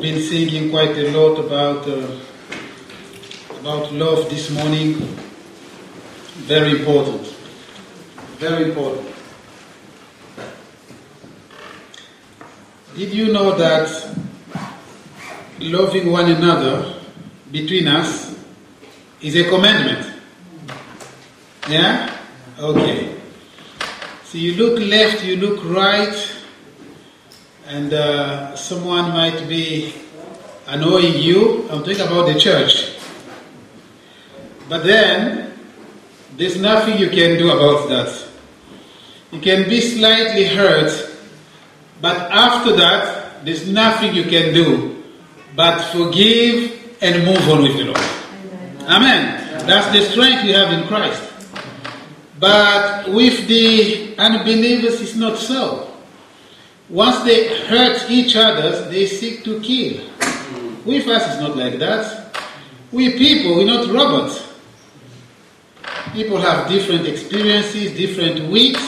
Been singing quite a lot about uh, about love this morning. Very important. Very important. Did you know that loving one another between us is a commandment? Yeah? Okay. So you look left, you look right, and uh, someone might be annoying you. I'm talking about the church. But then, there's nothing you can do about that. You can be slightly hurt, but after that, there's nothing you can do but forgive and move on with the Lord. Amen. That's the strength you have in Christ. But with the unbelievers, it's not so. Once they hurt each other, they seek to kill. With us, it's not like that. We people, we're not robots. People have different experiences, different weeks.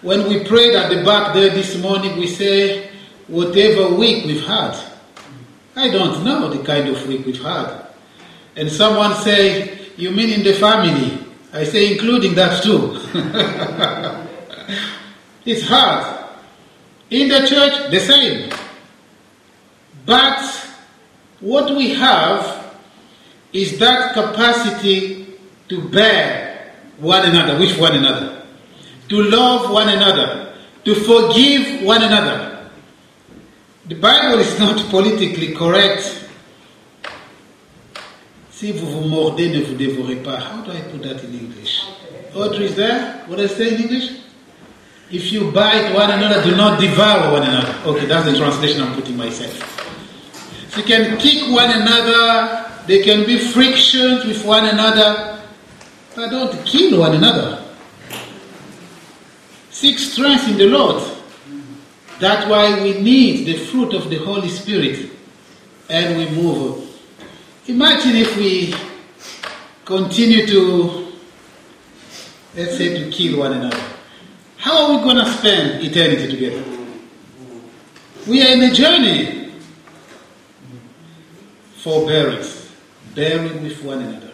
When we prayed at the back there this morning, we say, whatever week we've had. I don't know the kind of week we've had. And someone say, you mean in the family? I say, including that too. it's hard. In the church, the same. But what we have is that capacity to bear one another, with one another, to love one another, to forgive one another. The Bible is not politically correct. Si vous vous mordez, ne vous dévorez pas. How do I put that in English? Audrey is there? What it say in English? If you bite one another, do not devour one another. Okay, that's the translation I'm putting myself. So you can kick one another, there can be frictions with one another, but don't kill one another. Seek strength in the Lord. That's why we need the fruit of the Holy Spirit and we move. Imagine if we continue to, let's say, to kill one another. How are we going to spend eternity together? We are in a journey. Forbearance, bearing with one another,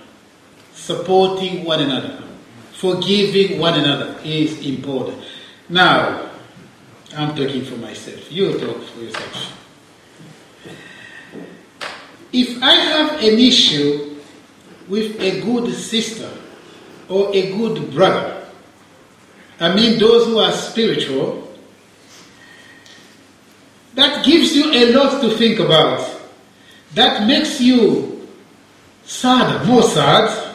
supporting one another, forgiving one another is important. Now, I'm talking for myself. You talk for yourself. If I have an issue with a good sister or a good brother, I mean those who are spiritual, that gives you a lot to think about. That makes you sad, more sad.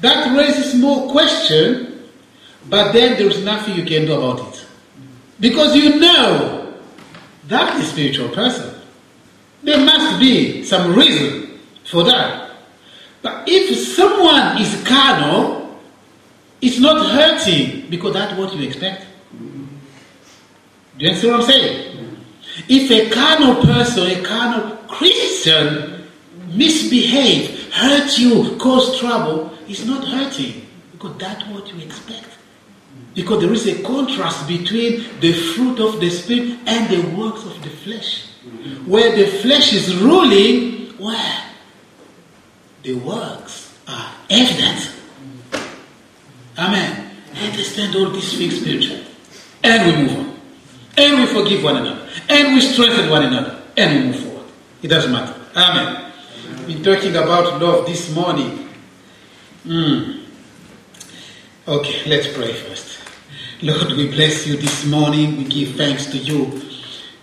That raises more question, but then there's nothing you can do about it. Because you know that is a spiritual person. There must be some reason for that. But if someone is carnal, it's not hurting because that's what you expect. Do you understand what I'm saying? If a carnal person, a carnal Christian misbehave, hurt you, cause trouble, it's not hurting because that's what you expect. Because there is a contrast between the fruit of the Spirit and the works of the flesh. Where the flesh is ruling, where the works are evident. Amen. Understand all these things spiritually. And we move on. And we forgive one another. And we strengthen one another. And we move forward. It doesn't matter. Amen. We're talking about love this morning. Mm. Okay, let's pray first. Lord, we bless you this morning. We give thanks to you.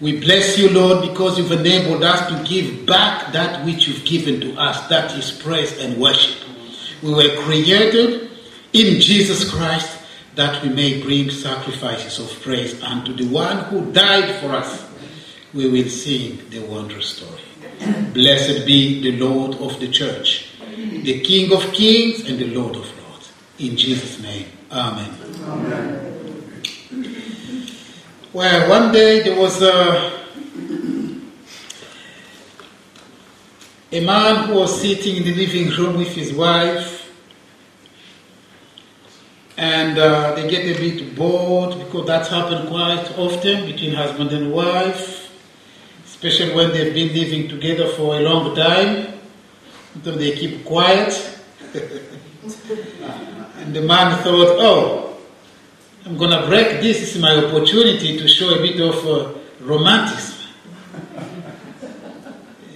We bless you, Lord, because you've enabled us to give back that which you've given to us. That is praise and worship. We were created in Jesus Christ that we may bring sacrifices of praise unto the one who died for us. We will sing the wondrous story. Blessed be the Lord of the church, the King of kings and the Lord of lords. In Jesus' name, Amen. Amen. Well, one day there was a, a man who was sitting in the living room with his wife, and uh, they get a bit bored because that's happened quite often between husband and wife. especially when they've been living together for a long time. Sometimes they keep quiet. and the man thought, oh, I'm going to break this. This is my opportunity to show a bit of uh, romanticism.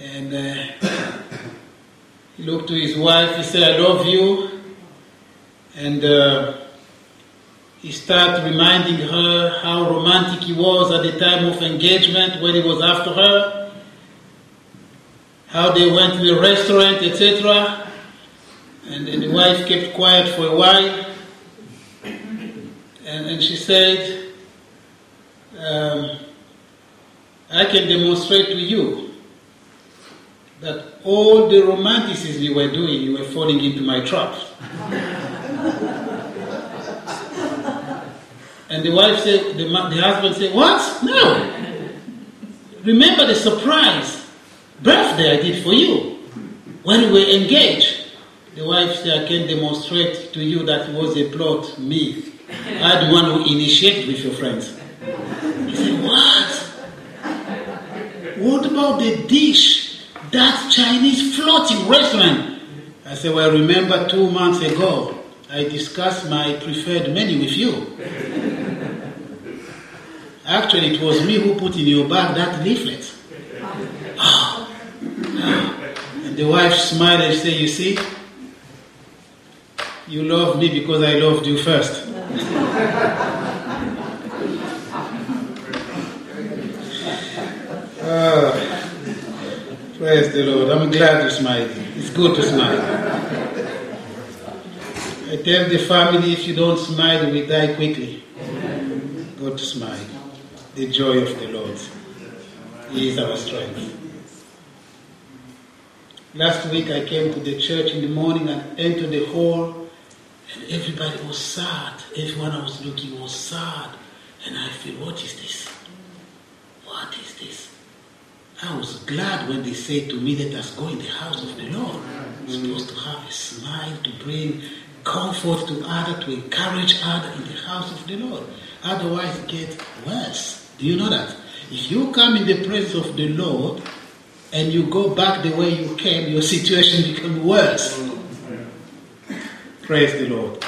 and uh, he looked to his wife, he said, I love you. And uh, he started reminding her how romantic he was at the time of engagement when he was after her, how they went to the restaurant, etc. And, and the wife kept quiet for a while. And, and she said, um, I can demonstrate to you that all the romanticism you were doing, you were falling into my trap. And the wife said, the, the husband said, What? No. Remember the surprise birthday I did for you when we were engaged. The wife said, I can demonstrate to you that it was a plot, me. I the one who initiated with your friends. He said, What? What about the dish? That Chinese floating restaurant? I said, Well, remember two months ago, I discussed my preferred menu with you. Actually, it was me who put in your bag that leaflet. And the wife smiled and said, You see, you love me because I loved you first. oh, praise the Lord. I'm glad you're smiling. It's good to smile. I tell the family if you don't smile, we die quickly. Go to smile the joy of the Lord. Is our strength. Last week I came to the church in the morning and entered the hall, and everybody was sad. Everyone I was looking was sad. And I feel, what is this? What is this? I was glad when they said to me, let us go in the house of the Lord. We're supposed to have a smile, to bring comfort to others, to encourage others in the house of the Lord. Otherwise, it gets worse. Do you know that? If you come in the presence of the Lord and you go back the way you came, your situation becomes worse. Praise the Lord,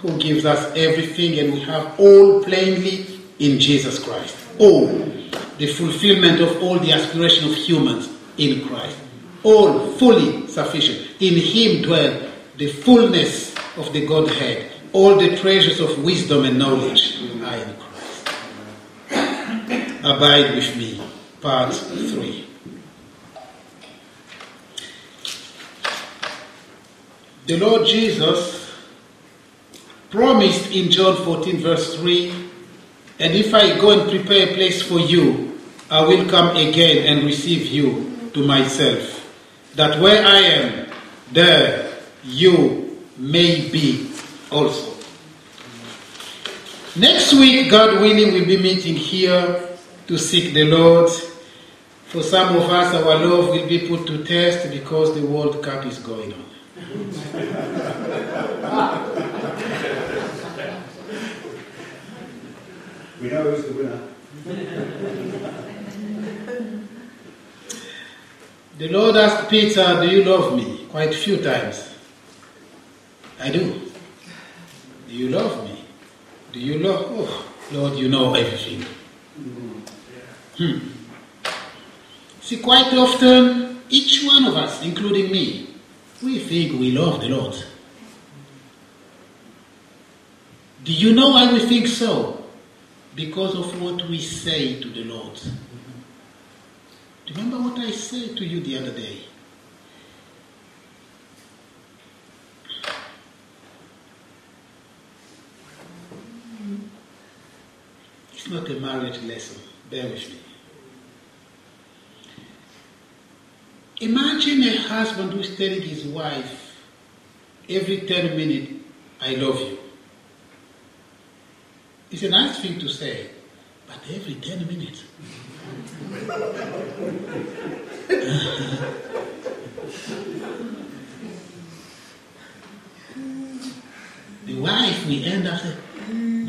who gives us everything, and we have all plainly in Jesus Christ. All the fulfillment of all the aspiration of humans in Christ. All fully sufficient. In Him dwell the fullness of the Godhead. All the treasures of wisdom and knowledge are in Christ. Abide with me. Part 3. The Lord Jesus promised in John 14, verse 3 And if I go and prepare a place for you, I will come again and receive you to myself, that where I am, there you may be also. Next week, God willing, we'll be meeting here to seek the Lord. For some of us, our love will be put to test because the World Cup is going on. We know who's the winner. The Lord asked Peter, Do you love me? Quite a few times. I do. Do you love me? Do you love? Oh, Lord, you know everything. Hmm. See, quite often, each one of us, including me, we think we love the Lord. Do you know why we think so? Because of what we say to the Lord. Remember what I said to you the other day? It's not a marriage lesson. Bear with me. Imagine a husband who's telling his wife every 10 minutes, I love you. It's a nice thing to say, but every 10 minutes. the wife will end up saying,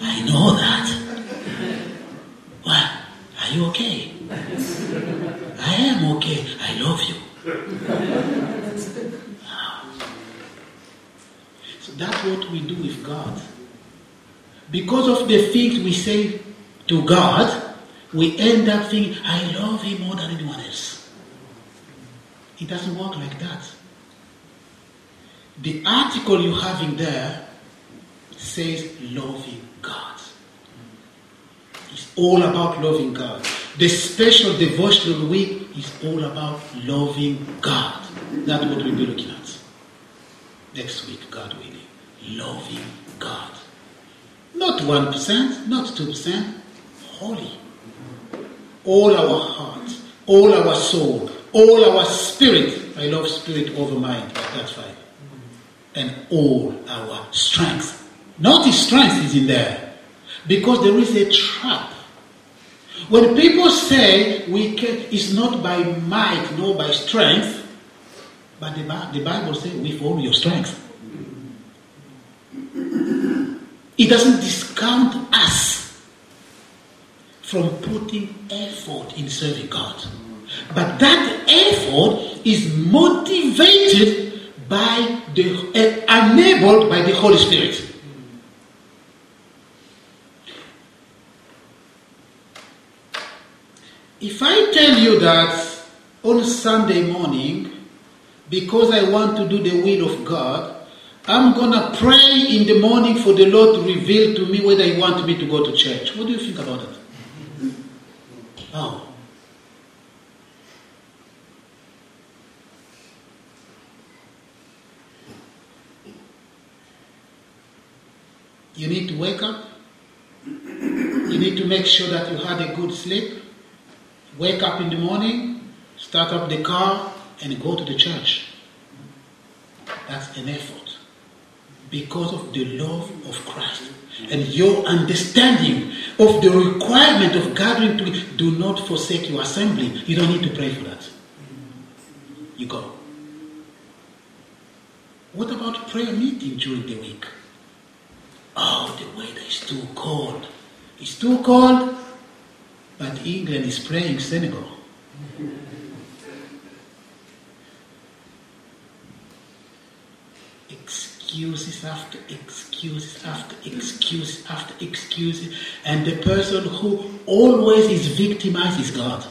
I know that. What? Are you okay? I I'm okay. I love you. So that's what we do with God. Because of the things we say to God, we end up thinking, I love him more than anyone else. It doesn't work like that. The article you have in there says loving God. It's all about loving God. The special devotional week is all about loving God. That's what we'll be looking at. Next week, God willing. Loving God. Not 1%, not 2%, wholly. All our heart, all our soul, all our spirit. I love spirit over mind, but that's fine. And all our strength. Notice strength is in there. Because there is a trap. When people say we can, it's not by might nor by strength, but the, the Bible says with all your strength. It doesn't discount us from putting effort in serving God. But that effort is motivated by the, uh, enabled by the Holy Spirit. If I tell you that on Sunday morning, because I want to do the will of God, I'm going to pray in the morning for the Lord to reveal to me whether He wants me to go to church. What do you think about it? Oh. oh. You need to wake up. You need to make sure that you had a good sleep. Wake up in the morning, start up the car, and go to the church. That's an effort because of the love of Christ and your understanding of the requirement of gathering to do not forsake your assembly. You don't need to pray for that. You go. What about prayer meeting during the week? Oh, the weather is too cold. It's too cold, but England is playing Senegal. excuses after excuses after excuses after excuses, and the person who always is victimized is God.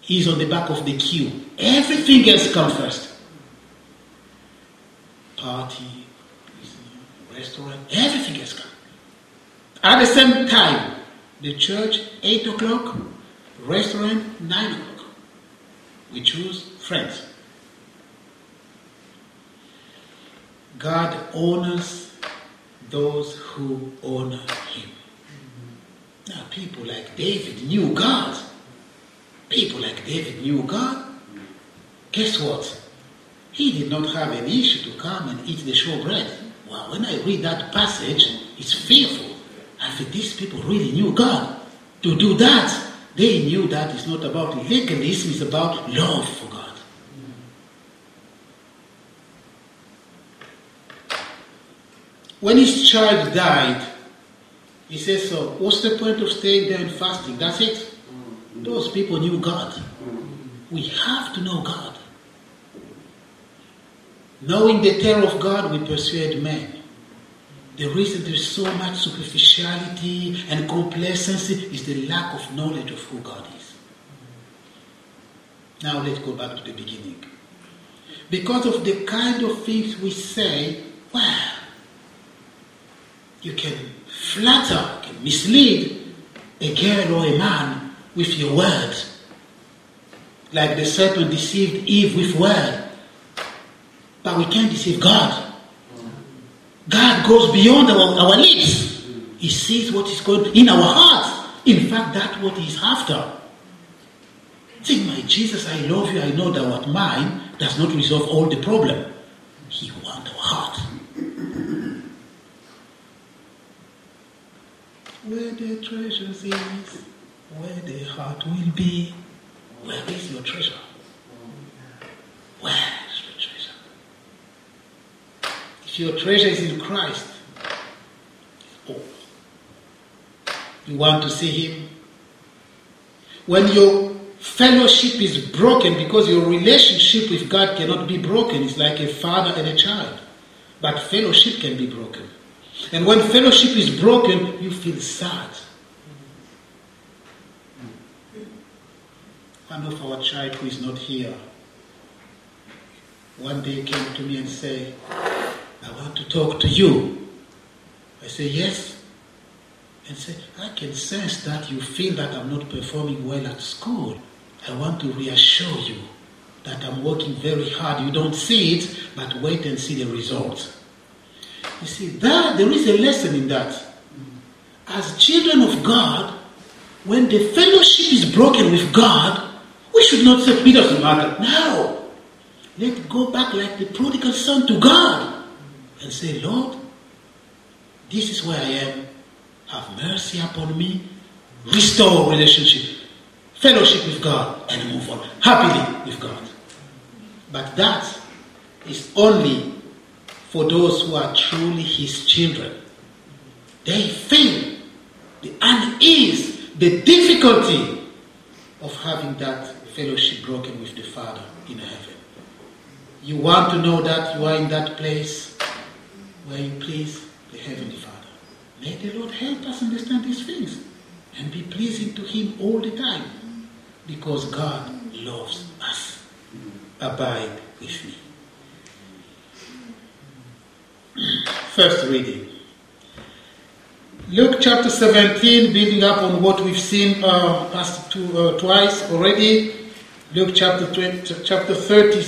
He's on the back of the queue. Everything else comes first. Party, restaurant, everything else comes. At the same time, the church, 8 o'clock, restaurant, 9 o'clock. We choose friends. God honors those who honor Him. Now, people like David knew God. People like David knew God. Guess what? He did not have an issue to come and eat the showbread. Well, when I read that passage, it's fearful. I think these people really knew God. To do that, they knew that it's not about legalism, it's about love for God. When his child died, he says, So, what's the point of staying there and fasting? That's it. Those people knew God. We have to know God. Knowing the terror of God, we persuade men. The reason there's so much superficiality and complacency is the lack of knowledge of who God is. Now let's go back to the beginning. Because of the kind of things we say, well, you can flatter, can mislead a girl or a man with your words. Like the serpent deceived Eve with word. But we can't deceive God. God goes beyond our, our. He sees what is going in our hearts. In fact, that's what he's after. Think, my Jesus, I love you. I know that what mine does not resolve all the problem. He wants our heart. Where the treasure is, where the heart will be, where is your treasure? Where is your treasure? If your treasure is in Christ, oh, you want to see Him? When your fellowship is broken because your relationship with God cannot be broken. It's like a father and a child. But fellowship can be broken. And when fellowship is broken, you feel sad. One of our child who is not here one day came to me and said, I want to talk to you. I say, yes. And say, I can sense that you feel that I'm not performing well at school. I want to reassure you that I'm working very hard. You don't see it, but wait and see the results. You see, that there is a lesson in that. As children of God, when the fellowship is broken with God, we should not say it doesn't matter. No. Let's go back like the prodigal son to God and say, Lord, this is where I am. Have mercy upon me. Restore relationship, fellowship with God, and move on happily with God. But that is only for those who are truly His children. They feel the unease, the difficulty of having that fellowship broken with the Father in heaven. You want to know that you are in that place where you please the Heavenly Father. May the Lord help us understand these things and be pleasing to Him all the time because God loves us. Abide with me. First reading. Luke chapter 17, building up on what we've seen uh, past two, uh, twice already. Luke chapter 20, chapter 30,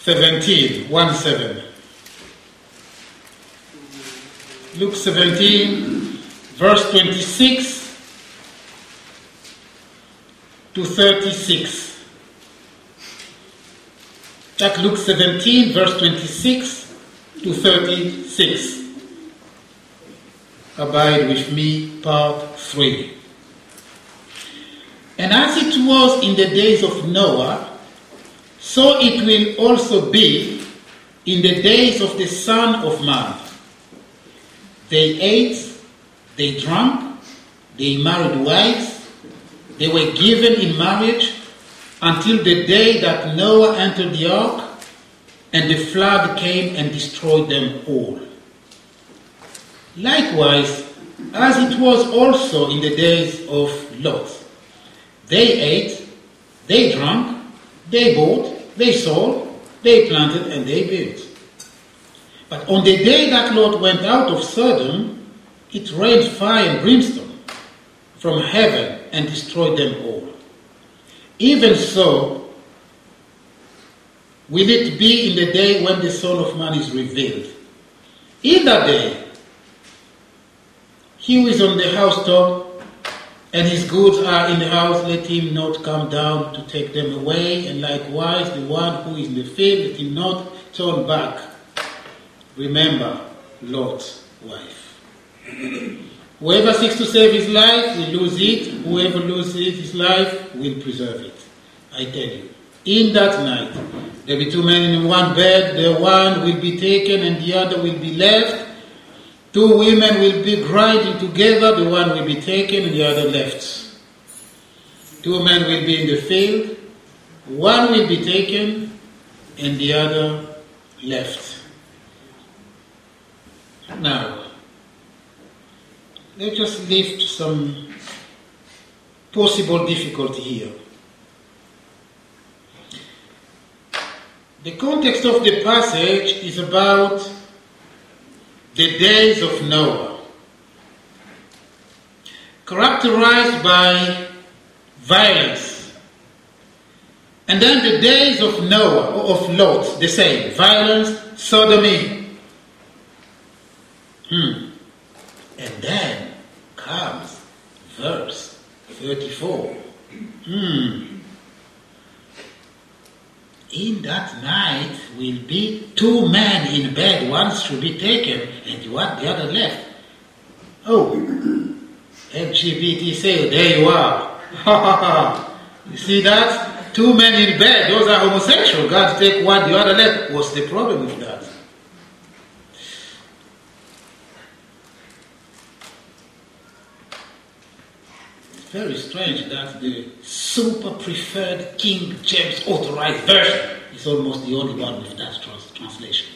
17, 1 7. Luke 17, verse 26 to 36. That Luke 17, verse 26 to 36. Abide with me, part 3. And as it was in the days of Noah, so it will also be in the days of the Son of Man. They ate, they drank, they married wives, they were given in marriage until the day that Noah entered the ark and the flood came and destroyed them all. Likewise, as it was also in the days of Lot, they ate, they drank, they bought, they sold, they planted, and they built. But on the day that Lot went out of Sodom, it rained fire and brimstone from heaven and destroyed them all. Even so, will it be in the day when the Son of Man is revealed. In that day, he who is on the housetop and his goods are in the house, let him not come down to take them away. And likewise, the one who is in the field, let him not turn back. Remember Lot's wife. Whoever seeks to save his life will lose it. Whoever loses his life will preserve it. I tell you. In that night, there will be two men in one bed. The one will be taken and the other will be left. Two women will be grinding together, the one will be taken and the other left. Two men will be in the field, one will be taken and the other left. Now, let's just lift some possible difficulty here. The context of the passage is about the days of Noah, characterized by violence. And then the days of Noah, or of Lot, the same violence, sodomy. Hmm. And then comes verse 34. Hmm. In that night will be two men in bed, one should be taken and one the other left. Oh, LGBT say, there you are. you see that? Two men in bed, those are homosexual. God take one, the other left. What's the problem with that? Very strange that the super preferred King James authorized version is almost the only one with that trans- translation.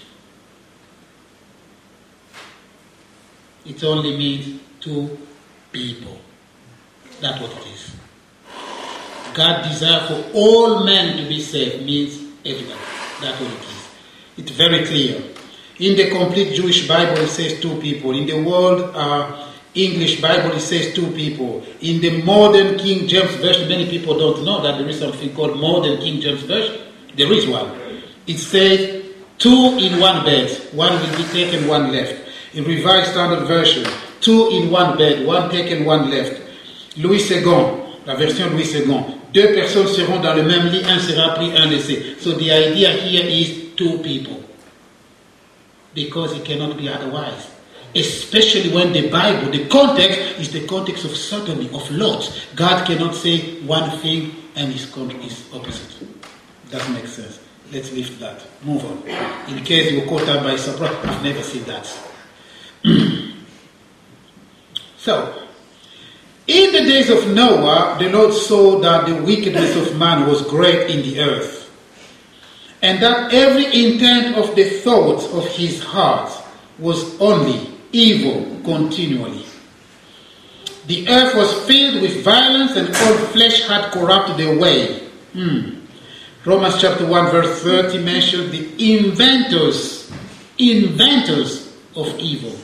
It only means two people. That's what it is. God desire for all men to be saved means everybody. That's what it is. It's very clear. In the complete Jewish Bible, it says two people. In the world uh, English Bible, it says two people. In the modern King James Version, many people don't know that there is something called modern King James Version. There is one. It says two in one bed. One will be taken, one left. In Revised Standard Version, two in one bed, one taken, one left. Louis Segond, la version Louis Segond. Deux personnes seront dans le même lit, un sera pris, un laissé. So the idea here is two people. Because it cannot be otherwise. Especially when the Bible, the context is the context of sodomy, of Lot. God cannot say one thing and his, his opposite. Doesn't make sense. Let's leave that. Move on. In case you're caught up by surprise, I've never seen that. so, in the days of Noah, the Lord saw that the wickedness of man was great in the earth, and that every intent of the thoughts of his heart was only evil continually. The earth was filled with violence, and all flesh had corrupted their way. Hmm. Romans chapter 1, verse 30 mentions the inventors, inventors of evil,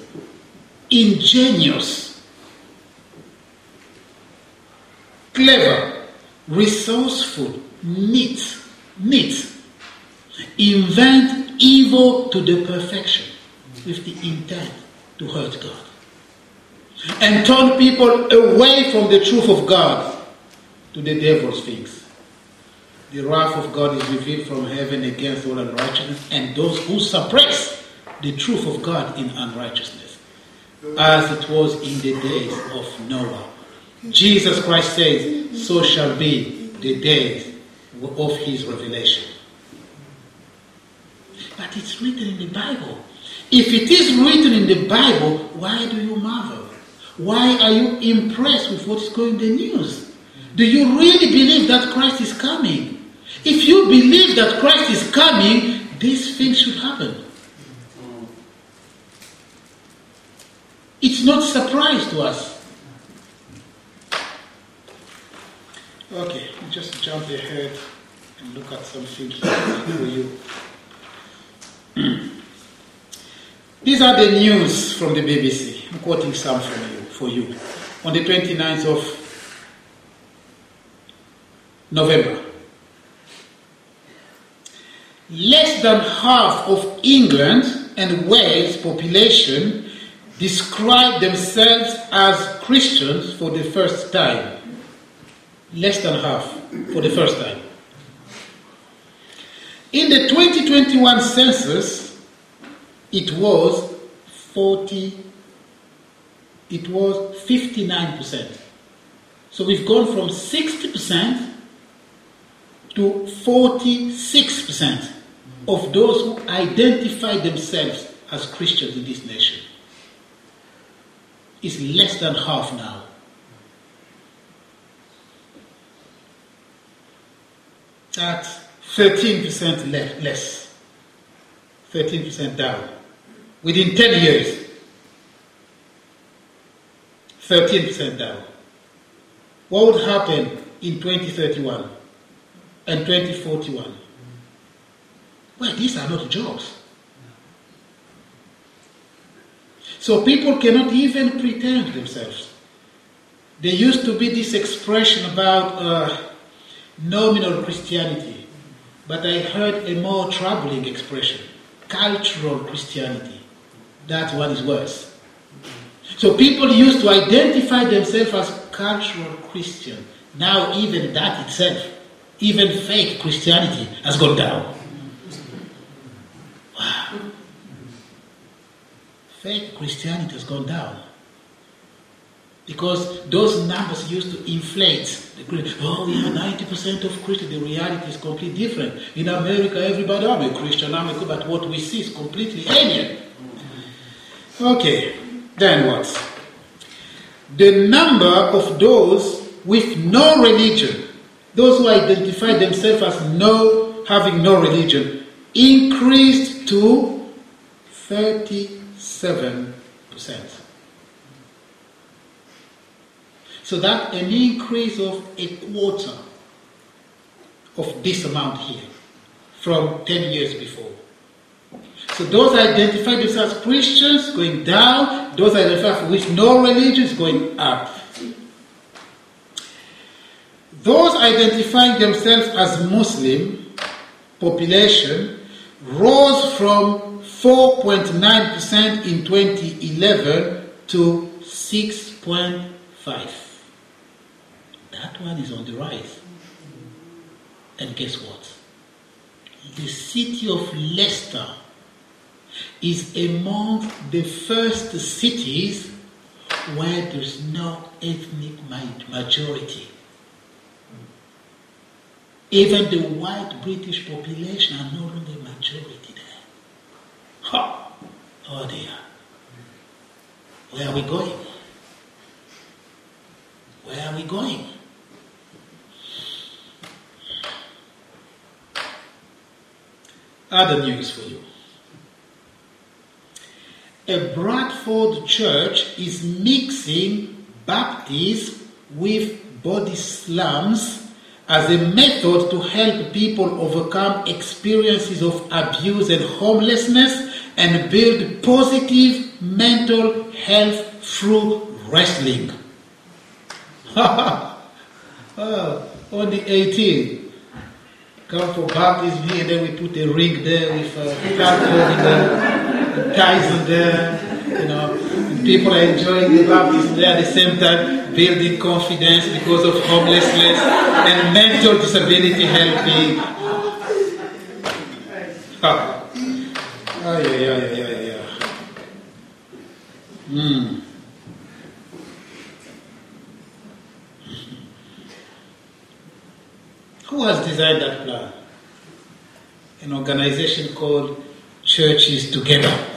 ingenious, clever, resourceful, neat, neat, invent evil to the perfection with the intent to hurt God and turn people away from the truth of God to the devil's things. The wrath of God is revealed from heaven against all unrighteousness and those who suppress the truth of God in unrighteousness, as it was in the days of Noah. Jesus Christ says, So shall be the days of his revelation. But it's written in the Bible. If it is written in the Bible, why do you marvel? Why are you impressed with what's going in the news? Do you really believe that Christ is coming? If you believe that Christ is coming, these things should happen. It's not surprise to us. Okay, just jump ahead and look at something for you. These are the news from the BBC. I'm quoting some from you, for you. On the 29th of November. Less than half of England and Wales population describe themselves as Christians for the first time. Less than half for the first time. In the 2021 census, it was 40, it was 59%. So we've gone from 60% to 46% of those who identify themselves as Christians in this nation. It's less than half now. That's 13% less, less. 13% down. Within 10 years, 13% down. What would happen in 2031 and 2041? Well, these are not jobs. So people cannot even pretend themselves. There used to be this expression about uh, nominal Christianity, but I heard a more troubling expression cultural Christianity. That one is worse. So people used to identify themselves as cultural Christian. Now, even that itself, even fake Christianity, has gone down. Wow. Fake Christianity has gone down. Because those numbers used to inflate. The, oh, we have 90% of Christians. The reality is completely different. In America, everybody, I'm a Christian, I'm a Christian, but what we see is completely alien. Okay, then what? The number of those with no religion, those who identify themselves as no, having no religion, increased to 37%. So that an increase of a quarter of this amount here from 10 years before. So those identify themselves as Christians going down, those identify with no religion is going up. Those identifying themselves as Muslim population rose from 4.9% in 2011 to 6.5. That one is on the rise. And guess what? The city of Leicester is among the first cities where there's no ethnic majority. Even the white British population are no longer majority there. Ha! Oh dear. Where are we going? Where are we going? Other news for you. A Bradford church is mixing Baptists with body slams as a method to help people overcome experiences of abuse and homelessness and build positive mental health through wrestling. oh, only 18. Come for baptism here, then we put a ring there with uh, a cardboard there, Tyson there, you know. People are enjoying the baptism there at the same time, building confidence because of homelessness and mental disability helping. Ah, yeah, yeah, yeah, yeah, yeah. Hmm. Who has designed that plan? An organization called Churches Together.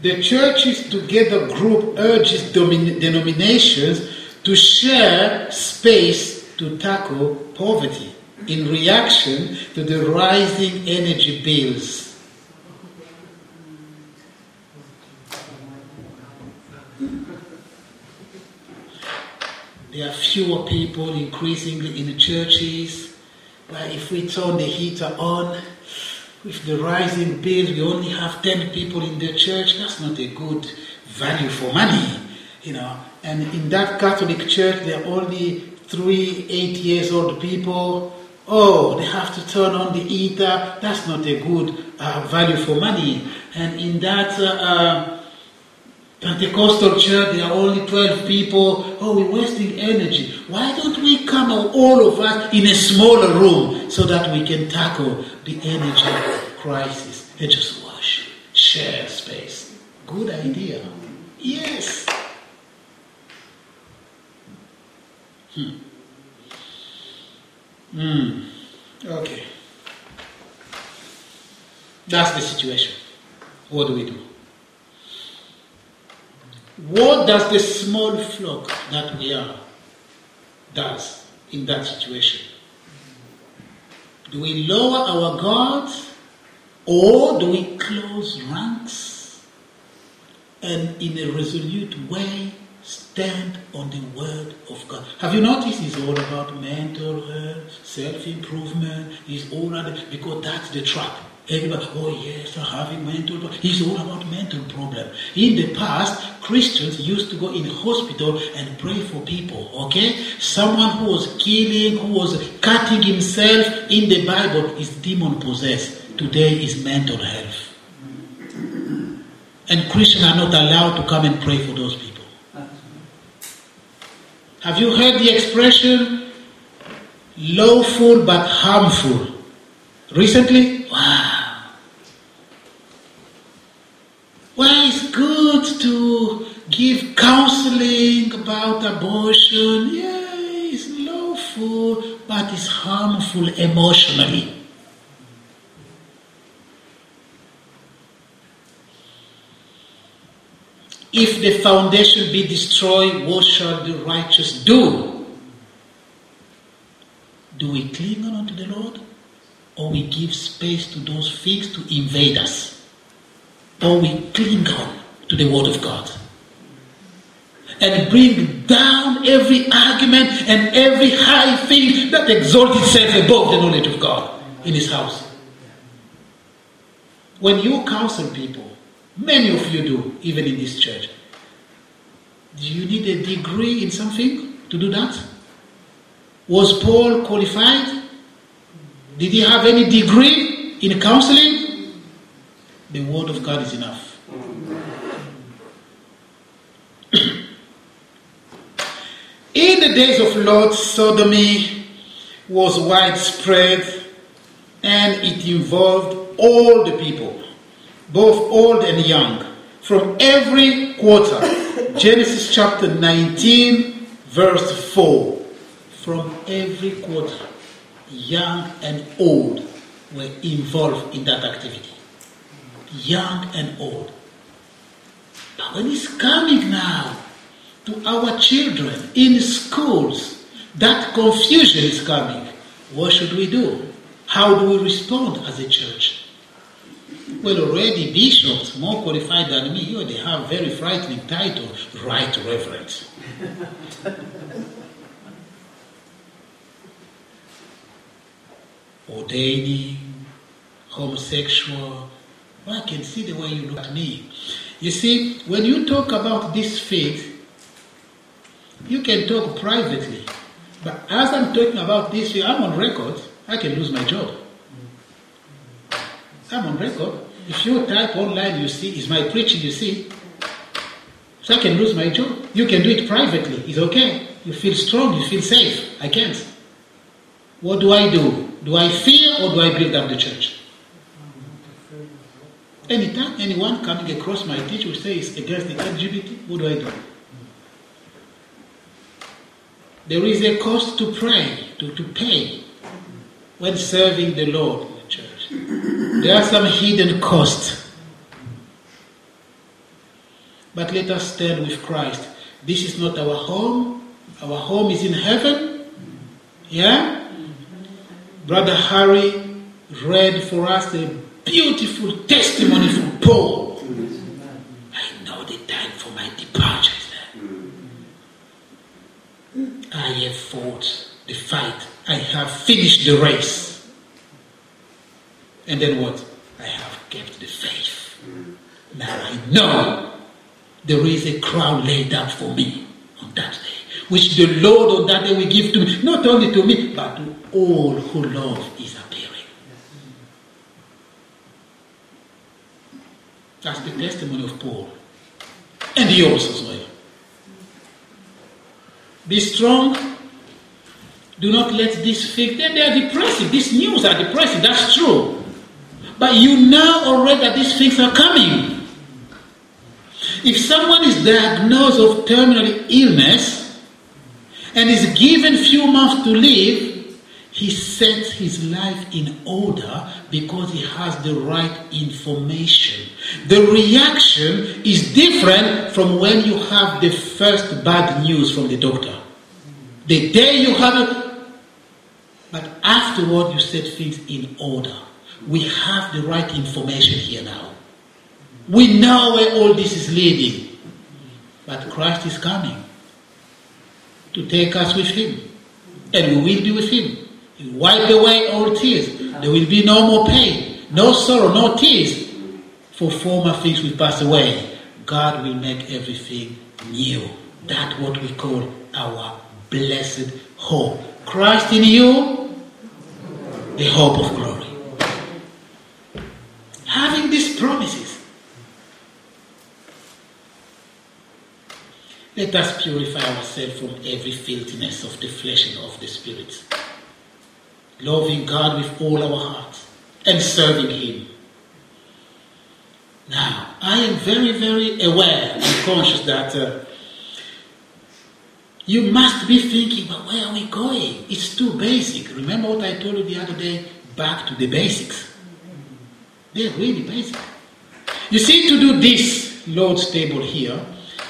The Churches Together group urges domin- denominations to share space to tackle poverty in reaction to the rising energy bills. There are fewer people increasingly in the churches. But if we turn the heater on, with the rising bills, we only have 10 people in the church. That's not a good value for money, you know. And in that Catholic church, there are only three, eight years old people. Oh, they have to turn on the heater. That's not a good uh, value for money. And in that uh, uh, Pentecostal church, there are only 12 people. Oh, we're wasting energy. Why don't we come all of us in a smaller room so that we can tackle the energy crisis and just wash, share space? Good idea. Yes. Hmm. Hmm. Okay. That's the situation. What do we do? What does the small flock that we are does in that situation? Do we lower our guards or do we close ranks and in a resolute way stand on the word of God? Have you noticed it's all about mental health, self-improvement, it's all about because that's the trap. Everybody, oh yes, I'm having mental problem. It's all about mental problem. In the past, Christians used to go in hospital and pray for people, okay? Someone who was killing, who was cutting himself in the Bible is demon possessed. Today is mental health. And Christians are not allowed to come and pray for those people. Have you heard the expression lawful but harmful? Recently? Wow. Well, it's good to give counseling about abortion. Yeah, it's lawful, but it's harmful emotionally. If the foundation be destroyed, what shall the righteous do? Do we cling on to the Lord? Or we give space to those things to invade us? Or we cling on to the Word of God? And bring down every argument and every high thing that exalts itself above the knowledge of God in His house. When you counsel people, many of you do, even in this church, do you need a degree in something to do that? Was Paul qualified? Did he have any degree in counseling? The Word of God is enough. in the days of Lot, sodomy was widespread and it involved all the people, both old and young, from every quarter. Genesis chapter 19, verse 4. From every quarter, young and old were involved in that activity. Young and old. But when coming now to our children in schools, that confusion is coming. What should we do? How do we respond as a church? Well, already bishops, more qualified than me, you know, they have very frightening title, Right Reverend. Ordaining, homosexual. Well, I can see the way you look at me. You see, when you talk about this faith, you can talk privately. But as I'm talking about this, here, I'm on record. I can lose my job. I'm on record. If you type online, you see, is my preaching, you see. So I can lose my job. You can do it privately. It's okay. You feel strong, you feel safe. I can't. What do I do? Do I fear or do I build up the church? Anytime anyone coming across my teacher will say it's against the LGBT, what do I do? There is a cost to pray, to, to pay when serving the Lord in the church. There are some hidden costs. But let us stand with Christ. This is not our home. Our home is in heaven. Yeah? Brother Harry read for us a beautiful testimony from Paul. I know the time for my departure is there. I have fought the fight. I have finished the race. And then what? I have kept the faith. Now I know there is a crown laid up for me on that day, which the Lord on that day will give to me, not only to me, but to all who love His appearing. That's the testimony of Paul. And yours as well. Be strong. Do not let this fake. They, they are depressing. These news are depressing. That's true. But you know already that these things are coming. If someone is diagnosed of terminal illness and is given few months to live, he sets his life in order because he has the right information. The reaction is different from when you have the first bad news from the doctor. The day you have it, but afterward you set things in order. We have the right information here now. We know where all this is leading. But Christ is coming to take us with him. And we will be with him. He will wipe away all tears. There will be no more pain, no sorrow, no tears. For former things will pass away. God will make everything new. That's what we call our blessed hope. Christ in you, the hope of glory. Having these promises, let us purify ourselves from every filthiness of the flesh and of the spirit, loving God with all our hearts and serving Him. Now, I am very, very aware and conscious that uh, you must be thinking, but where are we going? It's too basic. Remember what I told you the other day? Back to the basics. They're really basic. You see, to do this Lord's table here,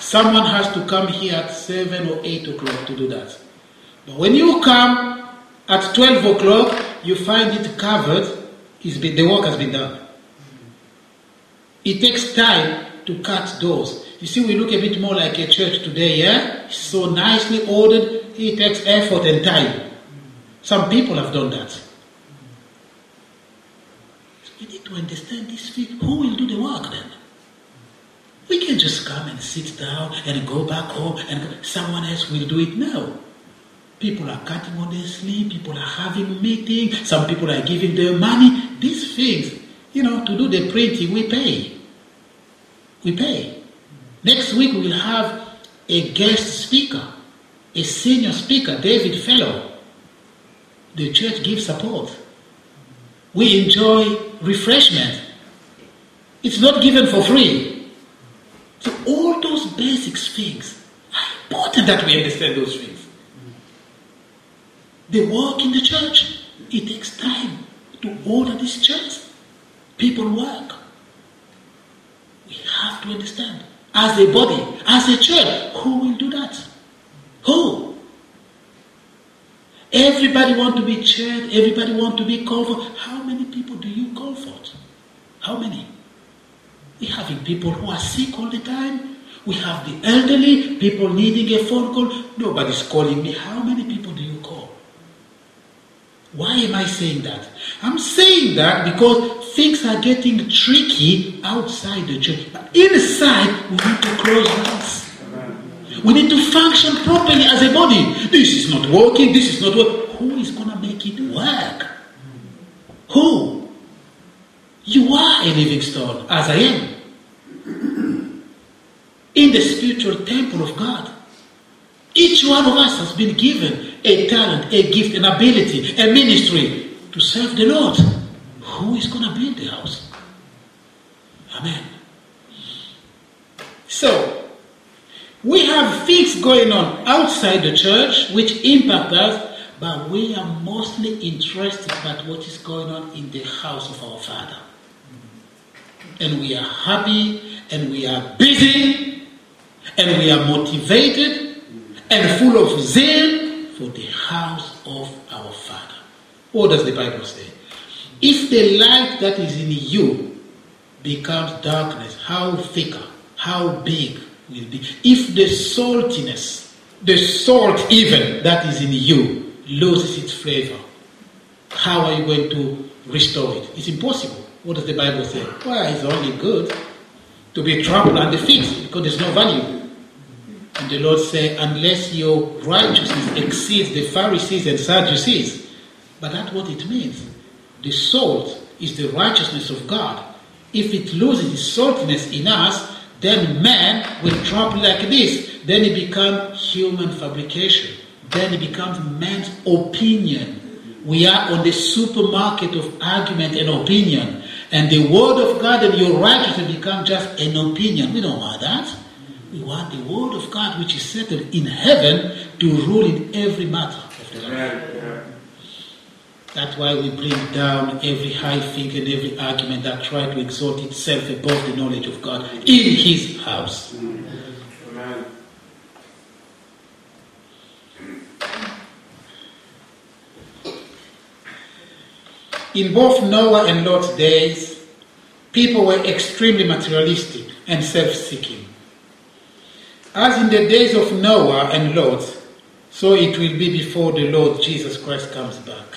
Someone has to come here at 7 or 8 o'clock to do that. But when you come at 12 o'clock, you find it covered, it's been, the work has been done. It takes time to cut doors. You see, we look a bit more like a church today, yeah? So nicely ordered, it takes effort and time. Some people have done that. So we need to understand this thing. Who will do the work then? We can just come and sit down and go back home and someone else will do it now. People are cutting on their sleep, people are having meetings, some people are giving their money. These things, you know, to do the printing, we pay. We pay. Next week we will have a guest speaker, a senior speaker, David Fellow. The church gives support. We enjoy refreshment. It's not given for free. So all those basic things are important that we understand those things. The work in the church, it takes time to order this church. People work. We have to understand. As a body, as a church, who will do that? Who? Everybody want to be cheered. Everybody want to be comforted. How many people do you comfort? How many? We're having people who are sick all the time. We have the elderly, people needing a phone call. Nobody's calling me. How many people do you call? Why am I saying that? I'm saying that because things are getting tricky outside the church. But inside, we need to close doors. We need to function properly as a body. This is not working, this is not working. Who is going to make it work? Who? You are a living stone, as I am. In the spiritual temple of God. Each one of us has been given a talent, a gift, an ability, a ministry to serve the Lord. Who is going to build the house? Amen. So, we have things going on outside the church which impact us, but we are mostly interested about what is going on in the house of our Father. And we are happy and we are busy and we are motivated and full of zeal for the house of our Father. What does the Bible say? If the light that is in you becomes darkness, how thicker, how big will be? If the saltiness, the salt even that is in you loses its flavor, how are you going to restore it? It's impossible. What does the Bible say? Well, it's only good to be trampled under feet because there's no value. And the Lord said, unless your righteousness exceeds the Pharisees and Sadducees. But that's what it means. The salt is the righteousness of God. If it loses its saltiness in us, then man will drop like this. Then it becomes human fabrication. Then it becomes man's opinion. We are on the supermarket of argument and opinion. And the word of God and your righteousness become just an opinion. We don't want that. We want the word of God which is settled in heaven to rule in every matter of the life. That's why we bring down every high thing and every argument that try to exalt itself above the knowledge of God in His house. Amen. In both Noah and Lot's days, people were extremely materialistic and self seeking. As in the days of Noah and Lot, so it will be before the Lord Jesus Christ comes back.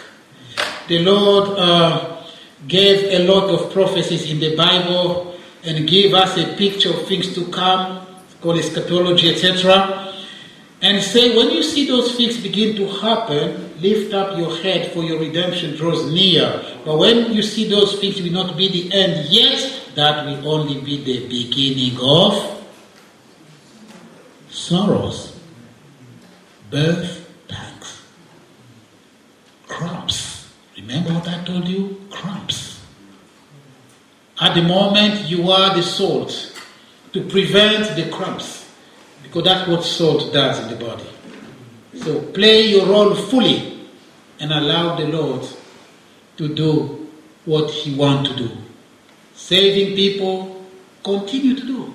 The Lord uh, gave a lot of prophecies in the Bible and gave us a picture of things to come, called eschatology, etc. And say, when you see those things begin to happen, lift up your head, for your redemption draws near. But when you see those things will not be the end yet, that will only be the beginning of sorrows, birth, pangs, cramps. Remember what I told you? Cramps. At the moment, you are the salt to prevent the cramps, because that's what salt does in the body. So play your role fully and allow the Lord to do what He wants to do. Saving people, continue to do.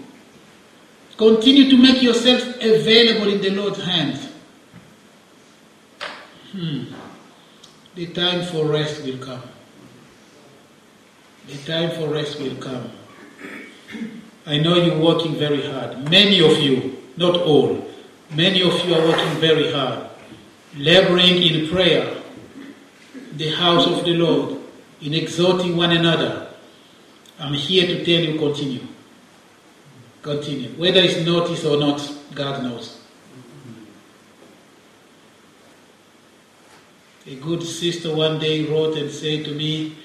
Continue to make yourself available in the Lord's hands. Hmm. The time for rest will come. The time for rest will come. I know you're working very hard. Many of you, not all, many of you are working very hard, laboring in prayer, the house of the Lord, in exhorting one another. I'm here to tell you continue. Continue. Whether it's noticed or not, God knows. A good sister one day wrote and said to me,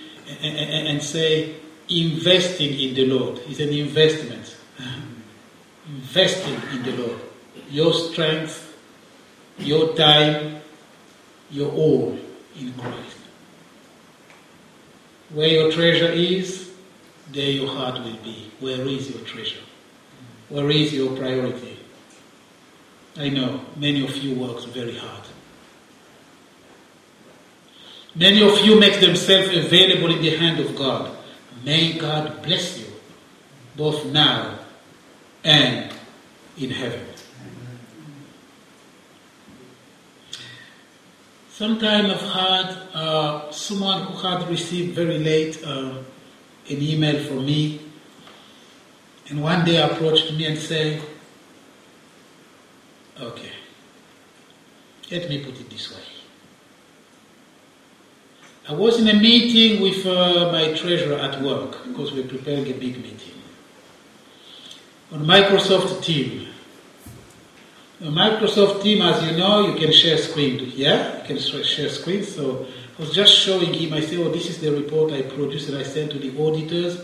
and, and, and say, investing in the Lord is an investment. investing in the Lord. Your strength, your time, your all in Christ. Where your treasure is, there your heart will be. Where is your treasure? Where is your priority? I know many of you work very hard. Many of you make themselves available in the hand of God. May God bless you, both now and in heaven. Sometime I've had uh, someone who had received very late uh, an email from me, and one day approached me and said, "Okay, let me put it this way. I was in a meeting with uh, my treasurer at work because we're preparing a big meeting on Microsoft Team. On Microsoft Team, as you know, you can share screen. Yeah, you can share screen. So I was just showing him. I said, "Oh, this is the report I produced and I sent to the auditors."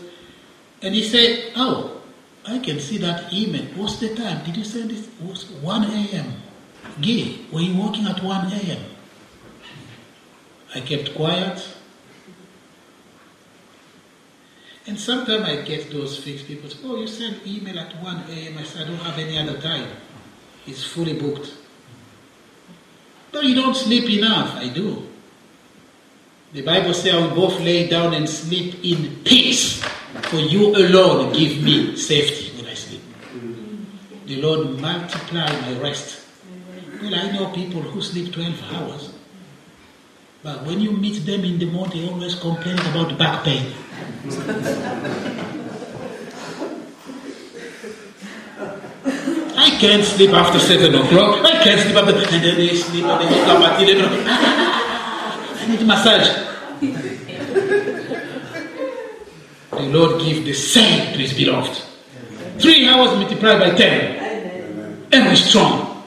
And he said, "Oh, I can see that email. What's the time? Did you send this? It was 1 a.m. Gay, were you working at 1 a.m.?" I kept quiet. And sometimes I get those fixed people say, Oh, you send email at 1 a.m. I said, I don't have any other time. It's fully booked. No, you don't sleep enough. I do. The Bible says, I will both lay down and sleep in peace. For you alone give me safety when I sleep. The Lord multiply my rest. Well, I know people who sleep 12 hours. But when you meet them in the morning, they always complain about back pain. I can't sleep after 7 o'clock. I can't sleep after. And then they sleep and they wake up at 11 o'clock. I need massage. the Lord give the same to his beloved. Three hours multiplied by 10. And we're strong.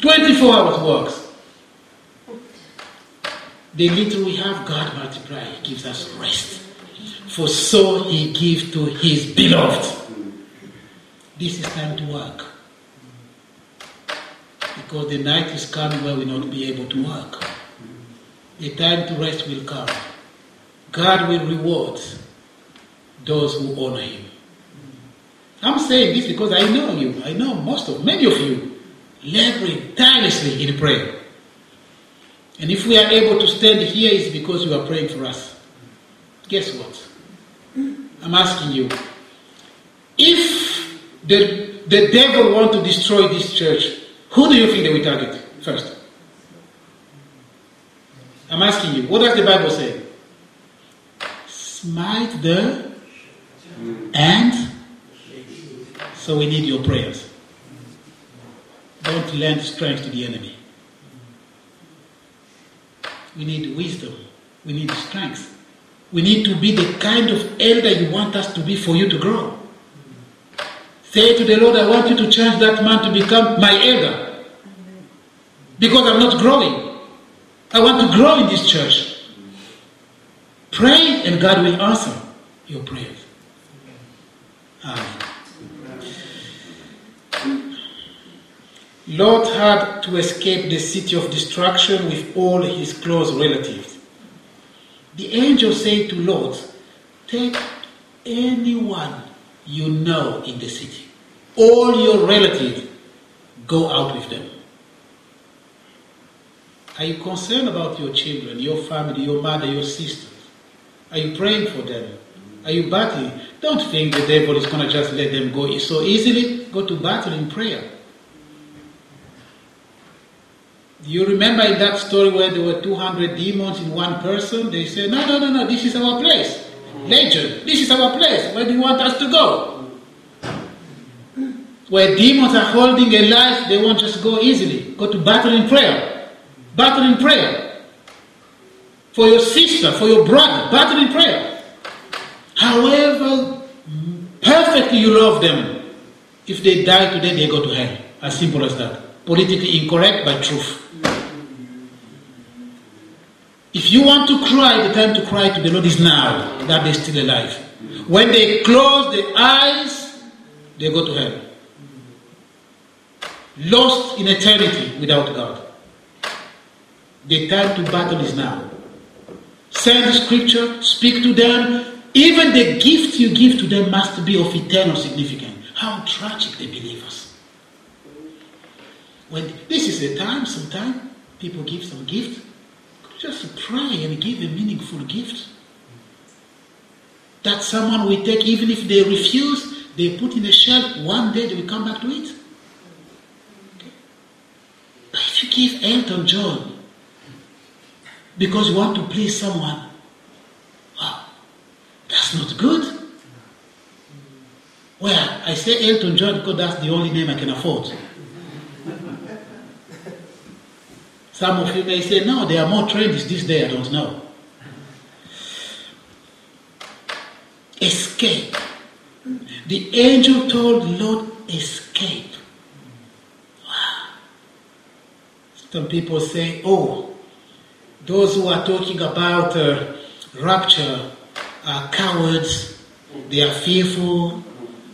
24 hours works. The little we have, God multiply. He gives us rest. For so he gives to his beloved. This is time to work. Because the night is coming where we will not be able to work. The time to rest will come. God will reward those who honor him. I'm saying this because I know you. I know most of, many of you, laboring tirelessly in prayer. And if we are able to stand here, it's because you are praying for us. Guess what? I'm asking you. If the, the devil want to destroy this church, who do you think they will target first? I'm asking you. What does the Bible say? Smite the and so we need your prayers. Don't lend strength to the enemy. We need wisdom. We need strength. We need to be the kind of elder you want us to be for you to grow. Say to the Lord, I want you to change that man to become my elder. Because I'm not growing. I want to grow in this church. Pray and God will answer your prayers. Amen. Lot had to escape the city of destruction with all his close relatives. The angel said to Lot, Take anyone you know in the city, all your relatives, go out with them. Are you concerned about your children, your family, your mother, your sisters? Are you praying for them? Are you battling? Don't think the devil is going to just let them go so easily. Go to battle in prayer. You remember in that story where there were 200 demons in one person? They said, No, no, no, no, this is our place. Legion, this is our place. Where do you want us to go? Where demons are holding a life, they won't just go easily. Go to battle in prayer. Battle in prayer. For your sister, for your brother, battle in prayer. However perfectly you love them, if they die today, they go to hell. As simple as that. Politically incorrect, but truth. If you want to cry, the time to cry to the Lord is now that they're still alive. When they close their eyes, they go to hell. Lost in eternity without God. The time to battle is now. Send scripture, speak to them. Even the gift you give to them must be of eternal significance. How tragic the believers. When this is the time, sometimes people give some gift just pray and give a meaningful gift. That someone will take, even if they refuse, they put in a shelf, one day they will come back to it. Okay. But if you give Elton John because you want to please someone, wow, that's not good. Well, I say Elton John because that's the only name I can afford. Some of you may say, no, there are more trends this day, I don't know. Escape. The angel told Lot, escape. Some people say, oh, those who are talking about uh, rapture are cowards, they are fearful,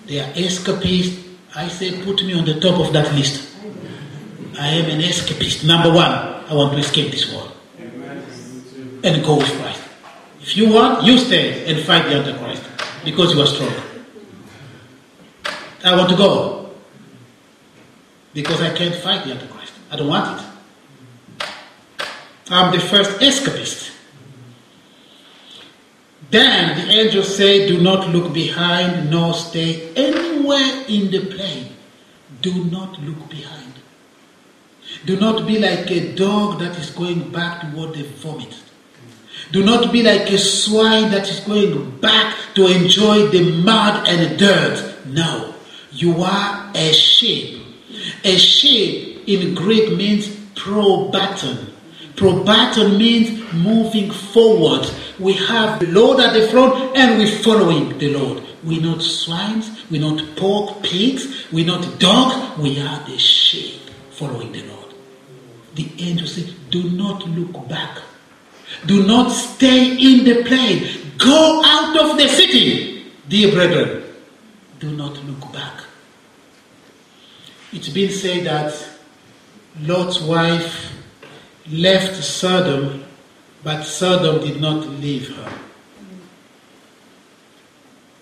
they are escapists. I say, put me on the top of that list. I am an escapist. Number one, I want to escape this world and go with Christ. If you want, you stay and fight the Antichrist because you are strong. I want to go because I can't fight the Antichrist. I don't want it. I'm the first escapist. Then the angels say, Do not look behind nor stay anywhere in the plain. Do not look behind. Do not be like a dog that is going back to what they vomit. Do not be like a swine that is going back to enjoy the mud and the dirt. No, you are a sheep. A sheep in Greek means probaton. Probaton means moving forward. We have the Lord at the front and we're following the Lord. We're not swines, we're not pork, pigs, we're not dogs, we are the sheep following the Lord. The angel said, Do not look back. Do not stay in the plain. Go out of the city, dear brethren. Do not look back. It's been said that Lot's wife left Sodom, but Sodom did not leave her.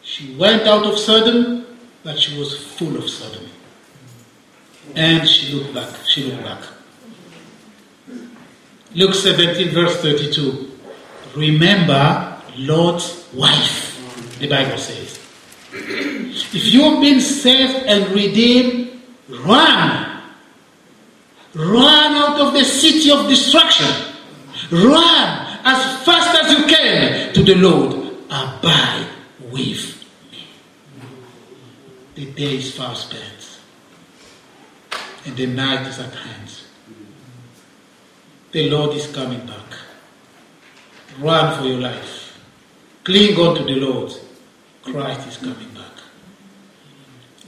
She went out of Sodom, but she was full of Sodom. And she looked back. She looked back. Luke 17, verse 32. Remember Lot's wife, the Bible says. If you've been saved and redeemed, run. Run out of the city of destruction. Run as fast as you can to the Lord. Abide with me. The day is fast spent, and the night is at hand. The Lord is coming back. Run for your life. Cling on to the Lord. Christ is coming back.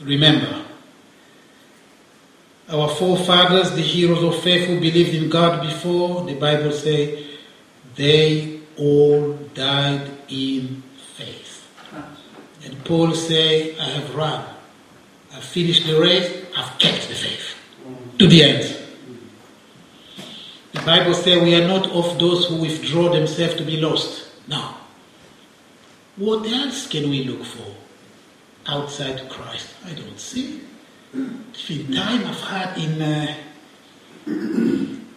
Remember, our forefathers, the heroes of faith who believed in God before, the Bible says, they all died in faith. And Paul say, I have run. I've finished the race. I've kept the faith to the end. Bible says we are not of those who withdraw themselves to be lost. Now, What else can we look for outside Christ? I don't see. The time I've had in uh,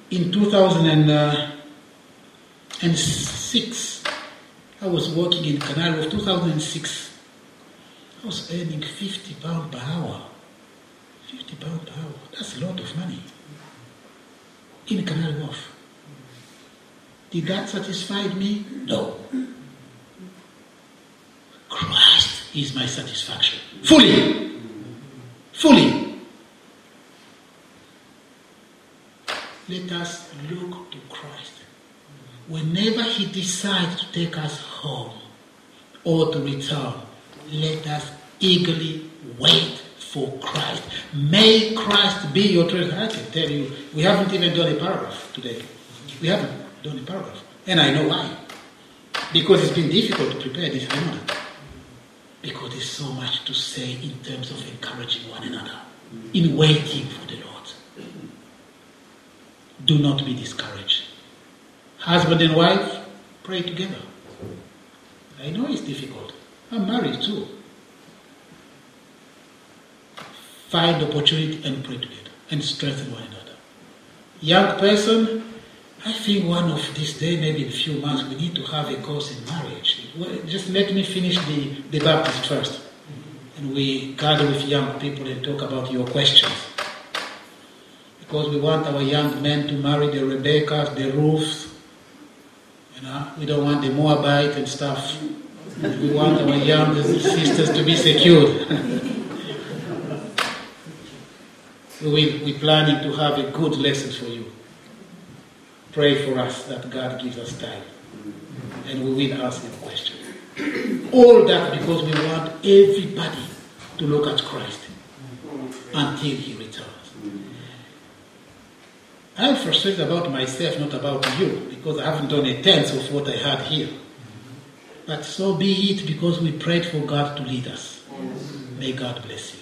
in 2006, I was working in Canary Wharf 2006. I was earning 50 pounds per hour. 50 pounds per hour. That's a lot of money. In Canary Wharf. Did that satisfy me? No. Christ is my satisfaction. Fully. Fully. Let us look to Christ. Whenever He decides to take us home or to return, let us eagerly wait for Christ. May Christ be your treasure. I can tell you, we haven't even done a paragraph today. We haven't done a paragraph. And I know why. Because it's been difficult to prepare this. I. Because there's so much to say in terms of encouraging one another, in waiting for the Lord. Do not be discouraged. Husband and wife, pray together. I know it's difficult. I'm married too. Find opportunity and pray together and strengthen one another. Young person, I think one of these days, maybe in a few months, we need to have a course in marriage. Just let me finish the, the Baptist first. And we gather with young people and talk about your questions. Because we want our young men to marry the Rebeccas, the Ruths. You know, we don't want the Moabite and stuff. We want our young sisters to be secured. we, we're planning to have a good lesson for you. Pray for us that God gives us time. And we will ask the question. All that because we want everybody to look at Christ until He returns. I'm frustrated about myself, not about you, because I haven't done a tenth of what I had here. But so be it because we prayed for God to lead us. May God bless you.